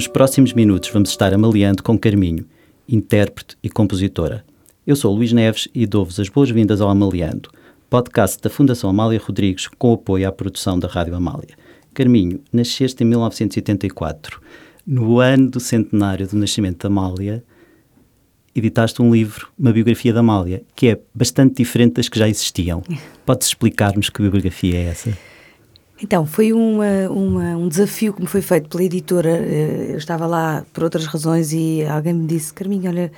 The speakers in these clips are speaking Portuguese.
Nos próximos minutos vamos estar amaliando com Carminho, intérprete e compositora. Eu sou Luís Neves e dou-vos as boas-vindas ao Amaliando, podcast da Fundação Amália Rodrigues com apoio à produção da Rádio Amália. Carminho, nasceste em 1984. No ano do centenário do nascimento da Amália, editaste um livro, uma biografia da Amália, que é bastante diferente das que já existiam. Podes explicar-nos que biografia é essa? Então, foi uma, uma, um desafio que me foi feito pela editora. Eh, eu estava lá por outras razões e alguém me disse: Carminho, olha,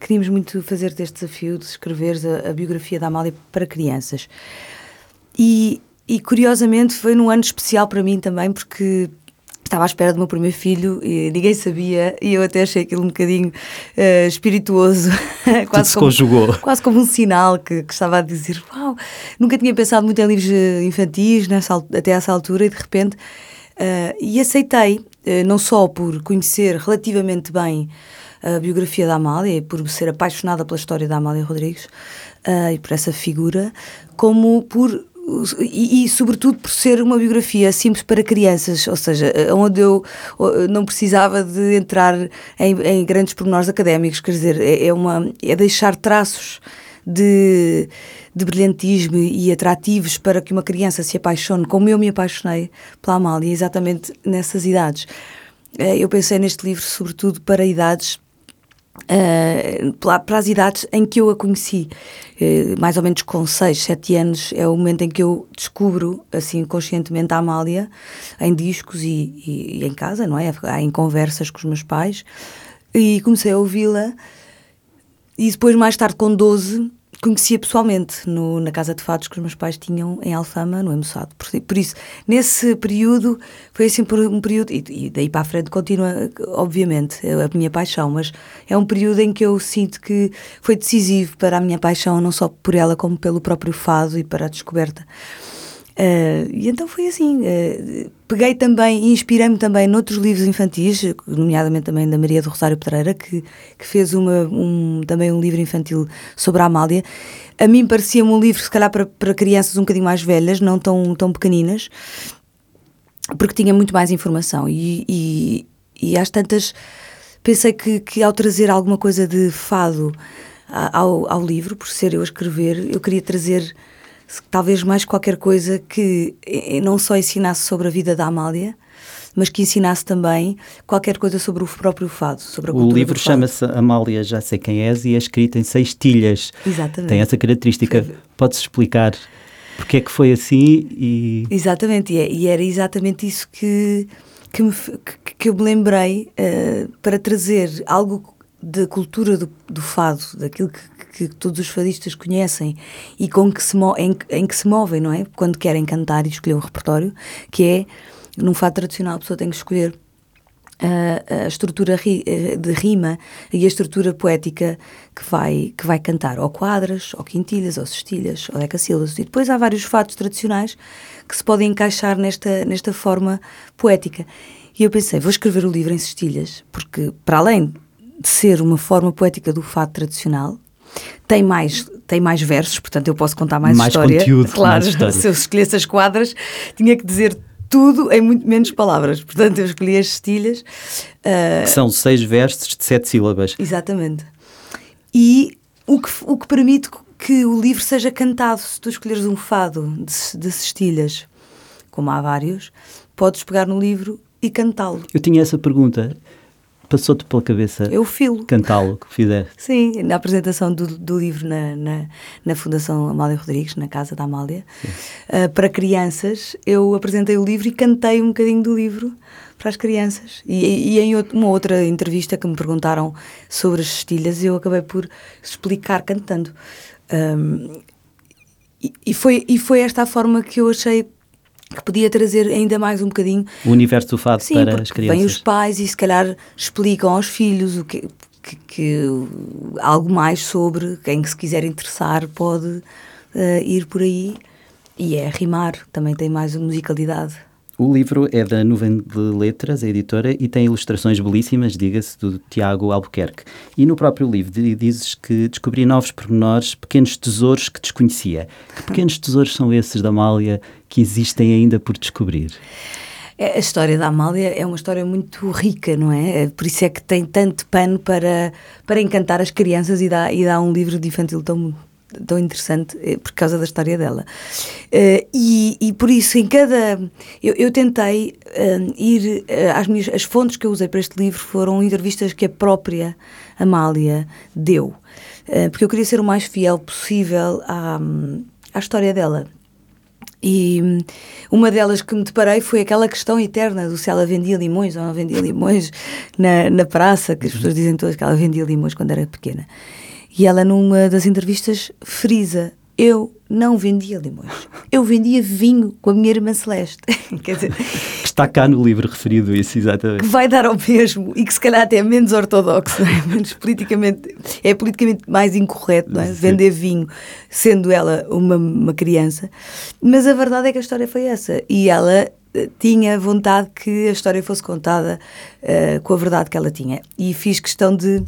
queríamos muito fazer este desafio de escreveres a, a biografia da Amália para crianças. E, e curiosamente foi num ano especial para mim também, porque estava à espera do meu primeiro filho e ninguém sabia e eu até achei aquilo um bocadinho uh, espirituoso quase, como, conjugou. quase como um sinal que, que, estava a dizer uau, nunca tinha pensado muito em livros eh, infantis nessa, até essa altura e de repente uh, e aceitei, uh, não só por conhecer relativamente bem a biografia da Amália e por ser apaixonada pela história da Amália Rodrigues e por essa figura, como por e, e, sobretudo por ser uma biografia simples para crianças, ou seja, onde eu não precisava de entrar em, em grandes pormenores académicos, quer dizer, é, é, uma, é deixar traços de, de brilhantismo e atrativos para que uma criança se apaixone, como eu me apaixonei pela Amália, exatamente nessas idades. Eh, eu pensei neste livro sobretudo para idades Uh, para as idades em que eu a conheci, uh, mais ou menos com 6, 7 anos, é o momento em que eu descubro, assim, conscientemente a Amália, em discos e, e, e em casa, não é? Em conversas com os meus pais, e comecei a ouvi-la, e depois, mais tarde, com 12, conhecia pessoalmente no, na casa de fados que os meus pais tinham em Alfama, no Emoçado. Por, por isso, nesse período, foi assim por um período, e, e, daí para a frente continua, obviamente, a minha paixão, mas é um período em que eu sinto que foi decisivo para a minha paixão, não só por ela, como pelo próprio fado e para a descoberta. Uh, e então foi assim. Uh, peguei também, inspirei-me também noutros livros infantis, nomeadamente também da Maria do Rosário Pedreira, que, que fez uma, um, também um livro infantil sobre a Amália. A mim parecia-me um livro, se calhar, para, para crianças um bocadinho mais velhas, não tão, tão pequeninas, porque tinha muito mais informação. E, e, e às tantas pensei que, que ao trazer alguma coisa de fado ao, ao livro, por ser eu a escrever, eu queria trazer talvez mais qualquer coisa que eh, não só ensinasse sobre a vida da Amália, mas que ensinasse também qualquer coisa sobre o próprio fado, sobre a O livro chama-se Amália Já Sei Quem És e é escrito em seis tilhas. Exatamente. Tem essa característica. Podes explicar porque é que foi assim e... Exatamente, e, é, e era exatamente isso que, que, me, que, que eu me lembrei uh, para trazer algo da cultura do, do fado, daquilo que, que todos os fadistas conhecem e com que se em, em, que se movem, não é? Quando querem cantar e escolher um repertório, que é, num fado tradicional, a pessoa tem que escolher a, a estrutura ri, de rima e a estrutura poética que vai, que vai cantar, ou quadras, ou quintilhas, ou cestilhas, ou decassílabos. E depois há vários fatos tradicionais que se podem encaixar nesta, nesta forma poética. E eu pensei, vou escrever o livro em cestilhas, porque para além de ser uma forma poética do fado tradicional, tem mais, tem mais versos, portanto eu posso contar mais, mais história. Conteúdo, claro, mais se eu escolhesse as quadras, tinha que dizer tudo em muito menos palavras. Portanto, eu escolhi as cestilhas. Uh... Que são seis versos de sete sílabas. Exatamente. E o que, o que permite que o livro seja cantado. Se tu escolheres um fado de, de cestilhas, como há vários, podes pegar no livro e cantá-lo. Eu tinha essa pergunta. Passou-te pela cabeça eu filo. cantá-lo que fizeste? Sim, na apresentação do, do livro na, na, na, Fundação Amália Rodrigues, na Casa da Amália, uh, para crianças, eu apresentei o livro e cantei um bocadinho do livro para as crianças. E, e em uma outra entrevista que me perguntaram sobre as cestilhas, eu acabei por explicar cantando. Um, e, e, foi, e foi esta a forma que eu achei que podia trazer ainda mais um bocadinho o universo do fado Sim, para as crianças. Vêm os pais e se calhar explicam aos filhos o que, que, que algo mais sobre quem se quiser interessar pode uh, ir por aí e é rimar, também tem mais musicalidade. O livro é da Nuvem de Letras, a editora, e tem ilustrações belíssimas, diga-se, do Tiago Albuquerque. E no próprio livro dizes que descobri novos pormenores, pequenos tesouros que desconhecia. Que pequenos tesouros são esses da Amália que existem ainda por descobrir? É, a história da Amália é uma história muito rica, não é? é? Por isso é que tem tanto pano para, para encantar as crianças e dá, e dá um livro de infantil tão, tão interessante eh, por causa da história dela. E, e por isso, em cada. Eu, eu tentei uh, ir. Uh, às minhas, as fontes que eu usei para este livro foram entrevistas que a própria Amália deu. porque eu queria ser o mais fiel possível à, à história dela. E hum, uma delas que me deparei foi aquela questão eterna do se ela vendia limões ou não vendia limões na, na praça, que as pessoas dizem todas que ela vendia limões quando era pequena. E ela, numa das entrevistas, frisa: Eu não vendia limões, eu vendia vinho com a minha irmã Celeste. Quer dizer. Está cá no livro referido isso, exatamente. Que vai dar ao mesmo e que se calhar até é menos ortodoxo, é? menos politicamente. É politicamente mais incorreto, não é? Vender vinho, sendo ela uma, uma criança. Mas a verdade é que a história foi essa. E ela eh, tinha vontade que a história fosse contada uh, com a verdade que ela tinha. E fiz questão de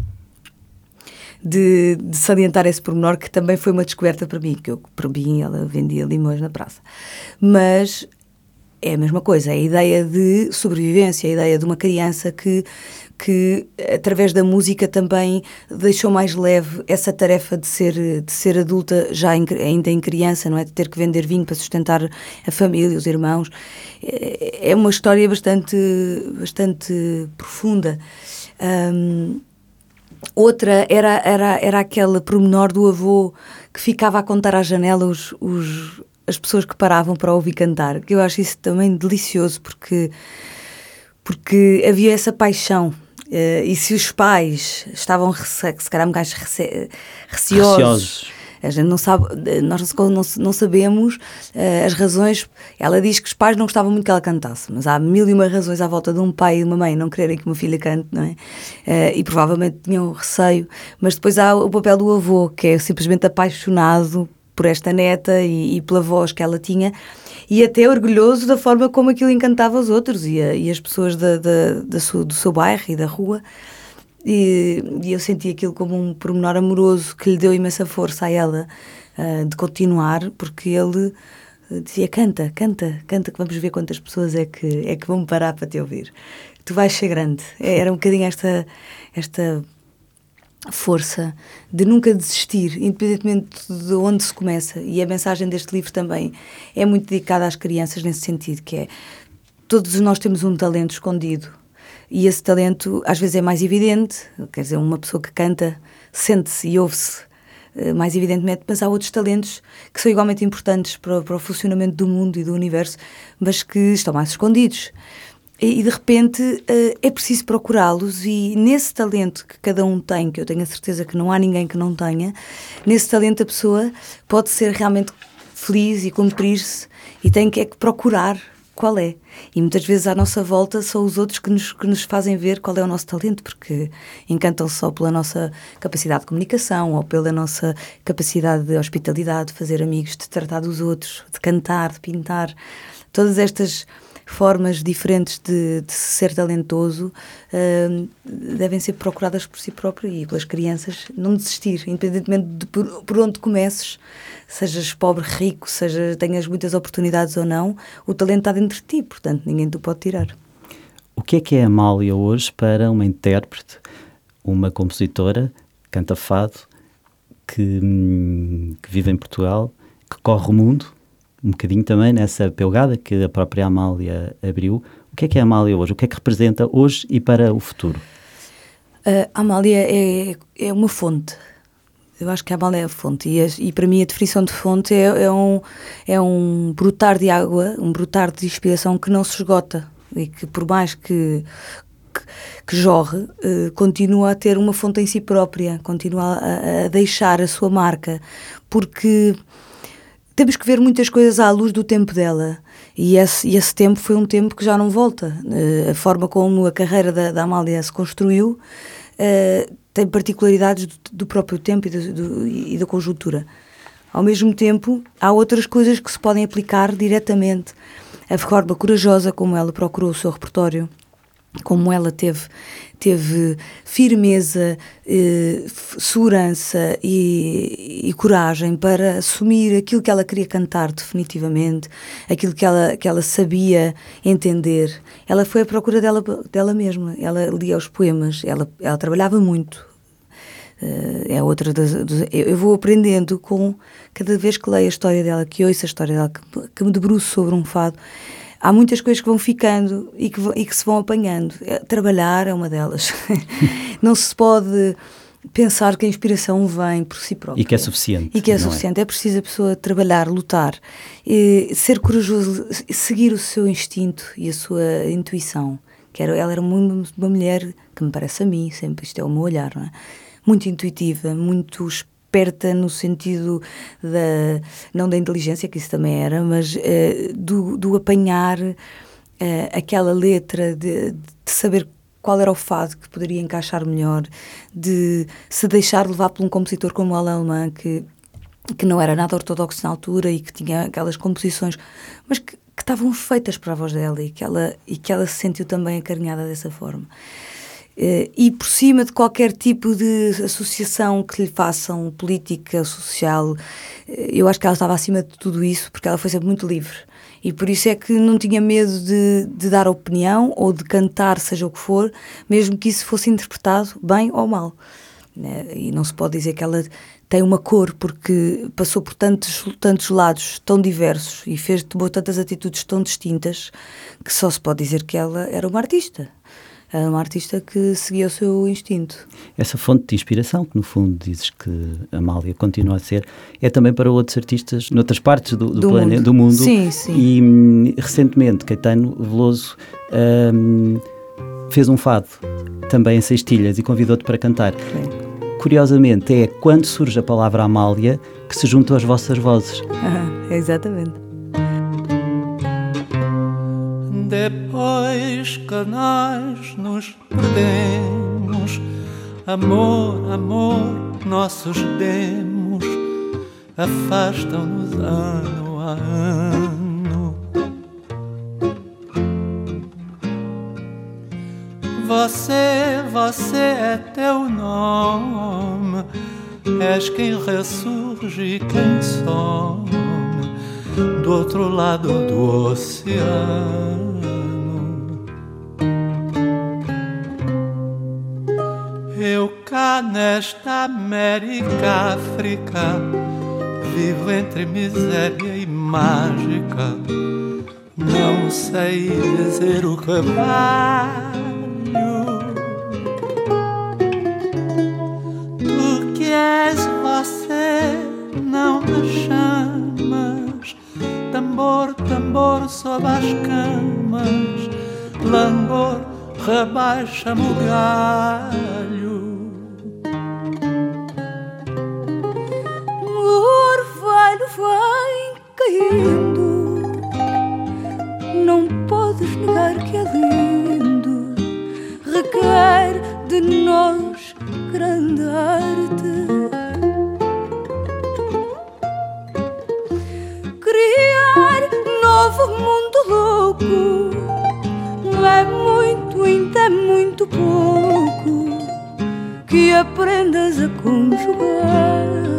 de, de, salientar esse pormenor que também foi uma descoberta para mim, que eu, para mim, ela vendia limões na praça. Mas é a mesma coisa, é a ideia de sobrevivência, a ideia de uma criança que, que através da música também deixou mais leve essa tarefa de ser, de ser adulta já em, ainda em criança, não é? De ter que vender vinho para sustentar a família, os irmãos. É, é uma história bastante, bastante profunda. Um, Outra era, era, era aquele promenor do avô que ficava a contar à janela os, os, as pessoas que paravam para ouvir cantar, eu acho isso também delicioso, porque, porque havia essa paixão. Uh, e se os pais estavam, se calhar, mais rece receosos, receosos a gente não sabe, nós não, não sabemos uh, as razões. Ela diz que os pais não gostavam muito que ela cantasse, mas há mil e uma razões à volta de um pai e uma mãe não quererem que uma filha cante, não é? Uh, e provavelmente tinham receio. Mas depois há o papel do avô, que é simplesmente apaixonado por esta neta e, e pela voz que ela tinha e até orgulhoso da forma como aquilo encantava os outros e, a, e as pessoas da, da, da do seu bairro e da rua. E, e, eu senti aquilo como um pormenor amoroso que lhe deu imensa força a ela uh, de continuar, porque ele ah, dizia: canta, canta, canta, que vamos ver quantas pessoas é que, é que vão parar para te ouvir. Tu vais ser grande. É, era um bocadinho esta, esta força de nunca desistir, independentemente de onde se começa. E a mensagem deste livro também é muito dedicada às crianças nesse sentido, que é todos nós temos um talento escondido e esse talento às vezes é mais evidente, quer dizer, uma pessoa que canta sente-se e ouve-se eh, mais evidentemente, mas há outros talentos que são igualmente importantes para, para, o funcionamento do mundo e do universo, mas que estão mais escondidos. E, e de repente eh, é preciso procurá-los, e nesse talento que cada um tem, que eu tenho a certeza que não há ninguém que não tenha, nesse talento a pessoa pode ser realmente feliz e cumprir-se e tem que, é que procurar qual é. E muitas vezes à nossa volta são os outros que nos, que nos fazem ver qual é o nosso talento, porque encantam-se só pela nossa capacidade de comunicação ou pela nossa capacidade de hospitalidade, de fazer amigos, de tratar dos outros, de cantar, de pintar. Todas estas formas diferentes de, de ser talentoso uh, devem ser procuradas por si próprio e pelas crianças. Não desistir, independentemente de por, por onde comeces, sejas pobre, rico, seja tenhas muitas oportunidades ou não, o talento está dentro de ti, portanto ninguém te pode tirar. O que é que é a Amália hoje para uma intérprete, uma compositora, canta fado, que, hum, que vive em Portugal, que corre o mundo um bocadinho também nessa pegada que a própria Amália abriu. O que é que é a Amália hoje? O que é que representa hoje e para o futuro? a Amália é, é uma fonte. Eu acho que a Amália é a fonte. E, e para mim a definição de fonte é, é, um, é um brotar de água, um brotar de inspiração que não se esgota. E que por mais que, que, que jorre, uh, continua a ter uma fonte em si própria, continua a, a deixar a sua marca. Porque temos que ver muitas coisas à luz do tempo dela. E esse, esse tempo foi um tempo que já não volta. Uh, a forma como a carreira da, da Amália se construiu uh, tem particularidades do, do, próprio tempo e, do, do, e da conjuntura. Ao mesmo tempo, há outras coisas que se podem aplicar diretamente. A forma corajosa como ela procurou o seu repertório, como ela teve, teve firmeza, eh, segurança e, e, coragem para assumir aquilo que ela queria cantar definitivamente, aquilo que ela, que ela sabia entender. Ela foi à procura dela, dela mesma, ela lia os poemas, ela, ela trabalhava muito. Uh, é outra das, eu vou aprendendo com cada vez que leio a história dela, que ouço a história dela, que, que me debruço sobre um fado há muitas coisas que vão ficando e que, e que se vão apanhando. É, trabalhar é uma delas. não se pode pensar que a inspiração vem por si própria. E que é suficiente. E que é, é? suficiente. É? é? preciso a pessoa trabalhar, lutar, ser corajoso, seguir o seu instinto e a sua intuição. Que era, ela era uma, uma mulher que me parece a mim, sempre isto é o meu olhar, não é? Muito intuitiva, muito esperta no sentido da não da inteligência que isso também era mas uh, do, do apanhar uh, aquela letra de, de, saber qual era o fado que poderia encaixar melhor de se deixar levar por um compositor como o Alemã que que não era nada ortodoxo na altura e que tinha aquelas composições mas que, que estavam feitas para a voz dela e que ela e que ela se sentiu também acarinhada dessa forma e por cima de qualquer tipo de associação que lhe façam, política, social, uh, eu acho que ela estava acima de tudo isso porque ela foi sempre muito livre. E por isso é que não tinha medo de, de dar opinião ou de cantar, seja o que for, mesmo que isso fosse interpretado bem ou mal. Né? E não se pode dizer que ela tem uma cor porque passou por tantos, tantos lados tão diversos e fez tomou tantas atitudes tão distintas que só se pode dizer que ela era uma artista era uma artista que seguia o seu instinto. Essa fonte de inspiração, que no fundo dizes que a Amália continua a ser, é também para outros artistas noutras partes do, do, do planeta, mundo. do mundo. Sim, sim. E hum, recentemente Caetano Veloso hum, fez um fado também em Sextilhas e convidou-te para cantar. Sim. Curiosamente, é quando surge a palavra Amália que se juntam as vossas vozes. Ah, exatamente. Depois que nós nos perdemos, amor, amor, nossos demos afastam-nos ano a ano. Você, você é teu nome, és quem ressurge e quem some do outro lado do oceano. Eu cá nesta América, África, vivo entre miséria e mágica. Não sei dizer o que valho. Tu que és você, não me chamas. Tambor, tambor sob as camas, langor, rebaixa-me o galho. Vai caindo. Não podes negar que é lindo, requer de nós grande arte. Criar novo mundo louco é muito, ainda é muito pouco que aprendas a conjugar-te.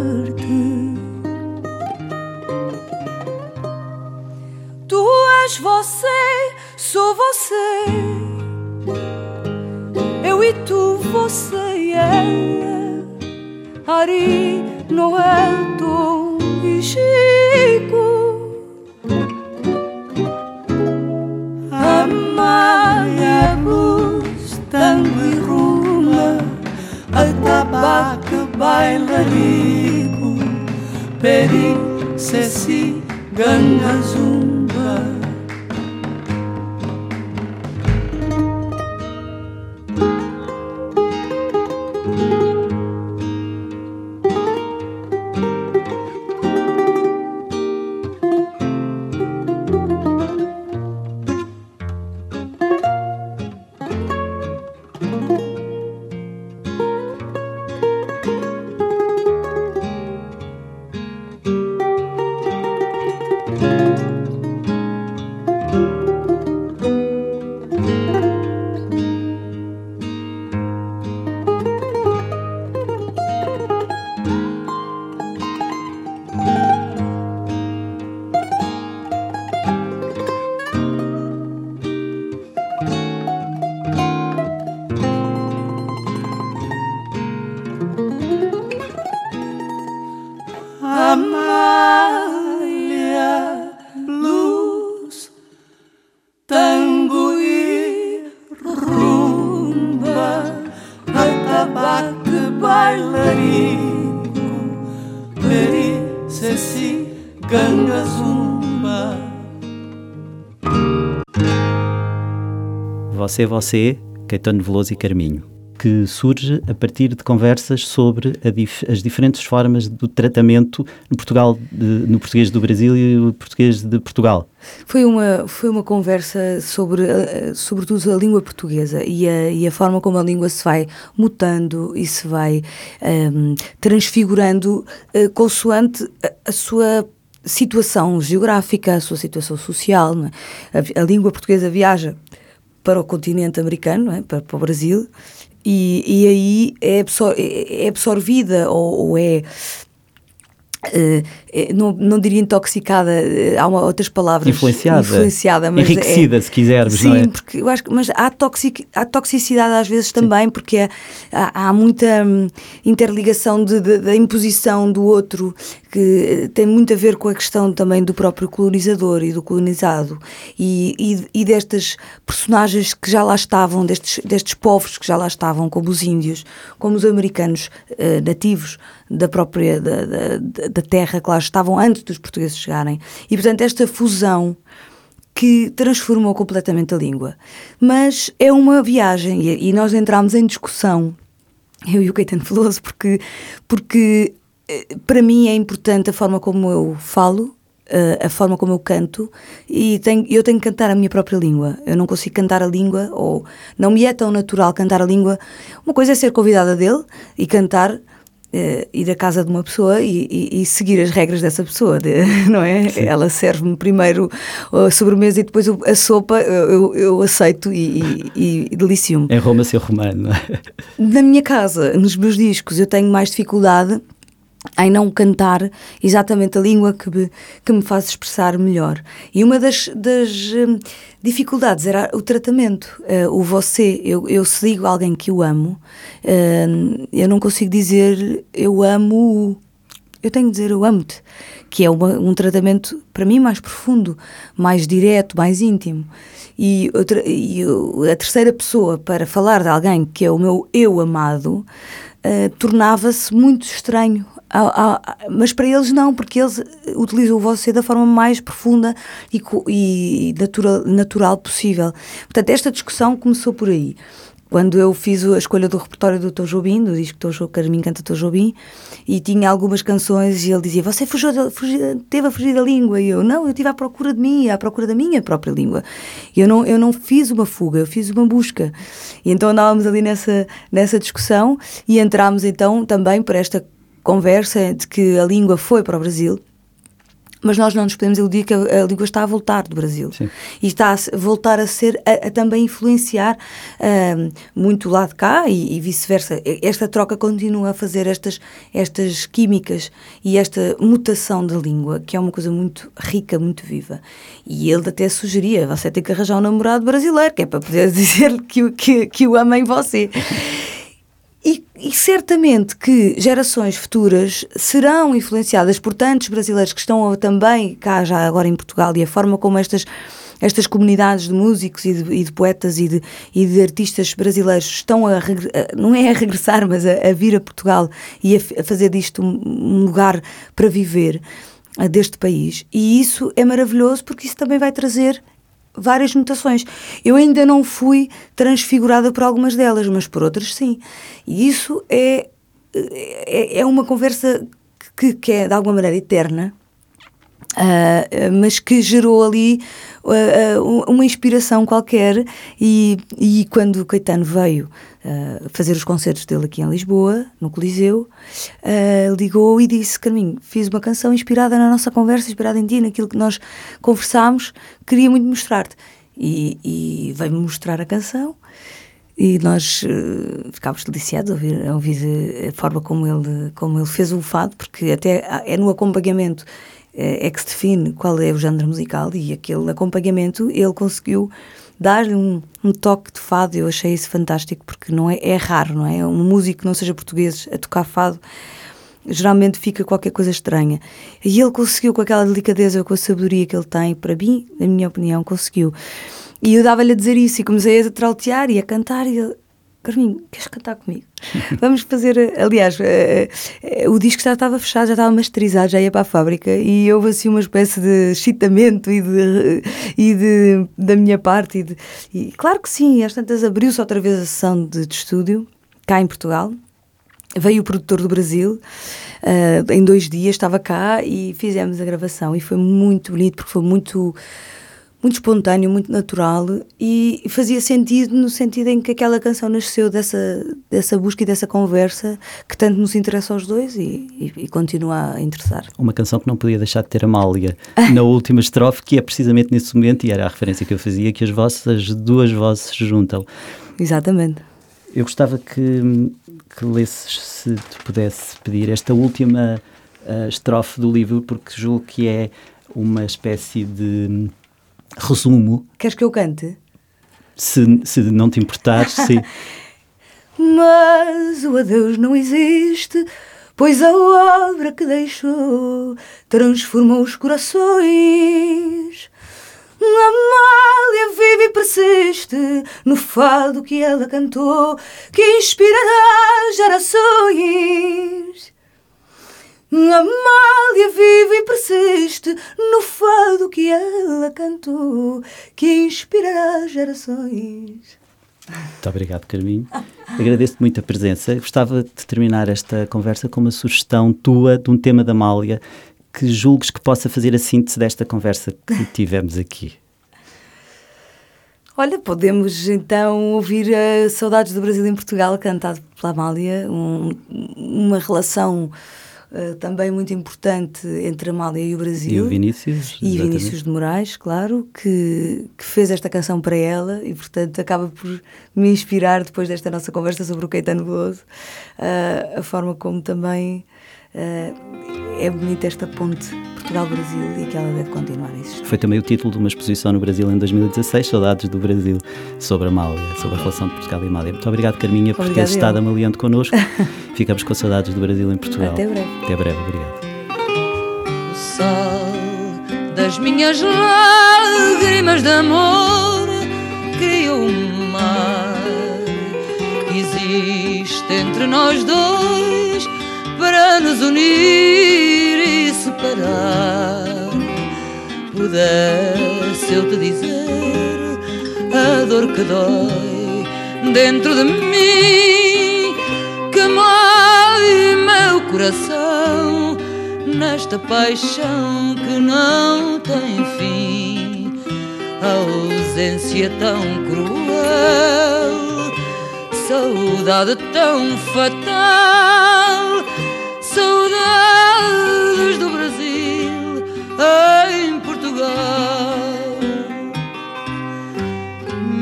És você, sou você. Eu e tu, você e ela. Ari, Noel, Tom e Chico. Amália, Bus, Tango e Ruma. Atabaque, bailarico. Peri, Ceci, Ganga, Zumba. Ganga zumba. Você, você, Caetano Veloso e Carminho que surge a partir de conversas sobre dif as diferentes formas do tratamento no Portugal, de, no português do Brasil e no português de Portugal. Foi uma, foi uma conversa sobre, uh, sobretudo, a língua portuguesa e a, e a forma como a língua se vai mutando e se vai um, ehm, transfigurando uh, consoante a, a sua situação geográfica, a sua situação social. É? A, a, língua portuguesa viaja para o continente americano, é? para, para, o Brasil, e, e aí é, absor é, é absorvida ou, ou é Uh, não, não diria intoxicada, uh, há uma, outras palavras. Influenciada. Influenciada mas Enriquecida, é, se quisermos, sim, não é? porque eu acho mas há, toxic, há toxicidade às vezes também, sim. porque há, há, muita hum, interligação da imposição do outro, que tem muito a ver com a questão também do próprio colonizador e do colonizado, e, e, e destas personagens que já lá estavam, destes, destes povos que já lá estavam, como os índios, como os americanos uh, nativos da própria da, da, da terra que lá estavam antes dos portugueses chegarem. E, portanto, esta fusão que transformou completamente a língua. Mas é uma viagem e, e nós entramos em discussão, eu e o Caetano Veloso, porque, porque eh, para mim é importante a forma como eu falo, Uh, a forma como eu canto e tenho, eu tenho que cantar a minha própria língua. Eu não consigo cantar a língua, ou não me é tão natural cantar a língua. Uma coisa é ser convidada dele e cantar, Uh, ir à casa de uma pessoa e, e, e, seguir as regras dessa pessoa, de, não é? Sim. Ela serve-me primeiro a sobremesa e depois a sopa, eu, eu aceito e, e, e delicio-me. Em Roma ser romano, não é? Na minha casa, nos meus discos, eu tenho mais dificuldade em não cantar exatamente a língua que me, que me faz expressar melhor. E uma das, das hum, dificuldades era o tratamento, uh, o você. Eu, eu se digo a alguém que eu amo, uh, eu não consigo dizer eu amo-o. Eu tenho que dizer eu amo-te, que é uma, um tratamento para mim mais profundo, mais direto, mais íntimo. E, outra, e a terceira pessoa para falar de alguém que é o meu eu amado uh, tornava-se muito estranho mas para eles não, porque eles utilizam você da forma mais profunda e, e natural, natural possível. Portanto, esta discussão começou por aí. Quando eu fiz a escolha do repertório do Tom Jobim, do disco Tom Carminho canta Tom Jobim, e tinha algumas canções e ele dizia, você fugiu, fugiu, teve a fugir da língua, e eu, não, eu estive à procura de mim, à procura da minha própria língua. Eu não, eu não fiz uma fuga, eu fiz uma busca. E então andávamos ali nessa, nessa discussão e entramos então também por esta conversa de que a língua foi para o Brasil, mas nós não nos podemos iludir que a, a, língua está a voltar do Brasil Sim. e está a voltar a ser, a, a também influenciar uh, muito lá de cá e, e vice-versa. Esta troca continua a fazer estas, estas químicas e esta mutação da língua, que é uma coisa muito rica, muito viva. E ele até sugeria: você tem que arranjar um namorado brasileiro, que é para poder dizer que, que, que o ama em você. E, e, certamente que gerações futuras serão influenciadas por tantos brasileiros que estão também cá já agora em Portugal e a forma como estas, estas comunidades de músicos e de, e de poetas e de, e de, artistas brasileiros estão a, não é a regressar, mas a, a vir a Portugal e a, a fazer disto um, lugar para viver deste país. E isso é maravilhoso porque isso também vai trazer várias mutações. Eu ainda não fui transfigurada por algumas delas, mas por outras sim. E isso é, é, é uma conversa que, que é de alguma maneira eterna, Uh, mas que gerou ali uh, uh, uma inspiração qualquer e, e quando o Caetano veio fazer os concertos dele aqui em Lisboa, no Coliseu, ligou e disse, Carminho, fiz uma canção inspirada na nossa conversa, inspirada em ti, naquilo que nós conversámos, queria muito mostrar-te. E, e veio-me mostrar a canção e nós uh, ficámos deliciados a ouvir, a ouvir a forma como ele, como ele fez o fado, porque até é no acompanhamento é, é que se define qual é o género musical e aquele acompanhamento ele conseguiu dar-lhe um, um, toque de fado. Eu achei isso fantástico porque não é, é raro, não é? Um músico que não seja português a tocar fado geralmente fica qualquer coisa estranha. E ele conseguiu com aquela delicadeza, com a sabedoria que ele tem, para mim, na minha opinião, conseguiu. E eu dava-lhe a dizer isso e comecei a trautear e a cantar e ele, Carminho, queres cantar comigo? Vamos fazer. Aliás, uh, uh, o disco já estava fechado, já estava masterizado, já ia para a fábrica e houve assim uma espécie de excitamento e, de, e de, da minha parte. E, de, e claro que sim, às tantas abriu-se outra vez a sessão de, de estúdio, cá em Portugal. Veio o produtor do Brasil, uh, em dois dias estava cá e fizemos a gravação. E foi muito bonito, porque foi muito muito espontâneo, muito natural e fazia sentido no sentido em que aquela canção nasceu dessa, dessa busca e dessa conversa que tanto nos interessa aos dois e, e, e continua a interessar. Uma canção que não podia deixar de ter Amália na última estrofe, que é precisamente nesse momento, e era a referência que eu fazia, que as vossas duas vozes se juntam. Exatamente. Eu gostava que, que lesses, se te pudesse pedir, esta última uh, estrofe do livro, porque julgo que é uma espécie de resumo. Queres que eu cante? Se, se não te importares, sim. Mas o adeus não existe, pois a obra que deixou transformou os corações. Amália vive e persiste no fado que ela cantou, que inspirará gerações. Amália vive e persiste no fado que ela cantou, que inspirará gerações. Muito obrigado, Carminho. Agradeço-te muito a presença. Gostava de terminar esta conversa com uma sugestão tua de um tema da Amália que julgues que possa fazer a síntese desta conversa que tivemos aqui. Olha, podemos então ouvir a Saudades do Brasil em Portugal, cantado pela Amália, um, uma relação uh, também muito importante entre a Amália e o Brasil. E o Vinícius. E exatamente. Vinícius de Moraes, claro, que, que fez esta canção para ela e, portanto, acaba por me inspirar depois desta nossa conversa sobre o Caetano Veloso, uh, a forma como também é bonita esta ponte Portugal-Brasil e que ela deve continuar a existir. Foi também o título de uma exposição no Brasil em 2016, Saudades do Brasil, sobre a Amália, sobre a relação de Portugal e Amália. Muito obrigado, Carminha, por teres estado amaliando connosco. Ficamos com saudades do Brasil em Portugal. Até breve. Até breve, obrigado. O sol das minhas lágrimas de amor criou um mar que existe entre nós dois para nos unir e separar. Pudesse eu te dizer a dor que dói dentro de mim, que mói meu coração nesta paixão que não tem fim. A ausência tão cruel saudade tão fatal, saudades do Brasil em Portugal.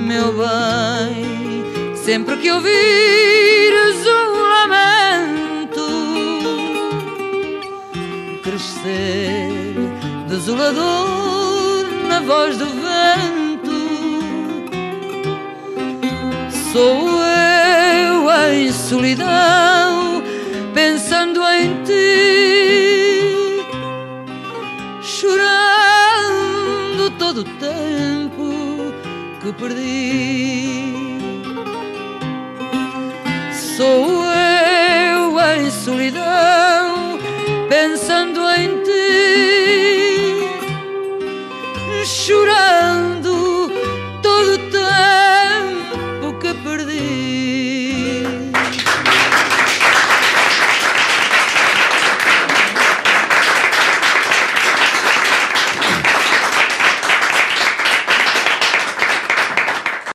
Meu bem, sempre que ouvires um lamento crescer desolador na voz do vento, sou em solidão, pensando em ti, chorando todo o tempo que perdi. Sou eu em solidão, pensando em ti,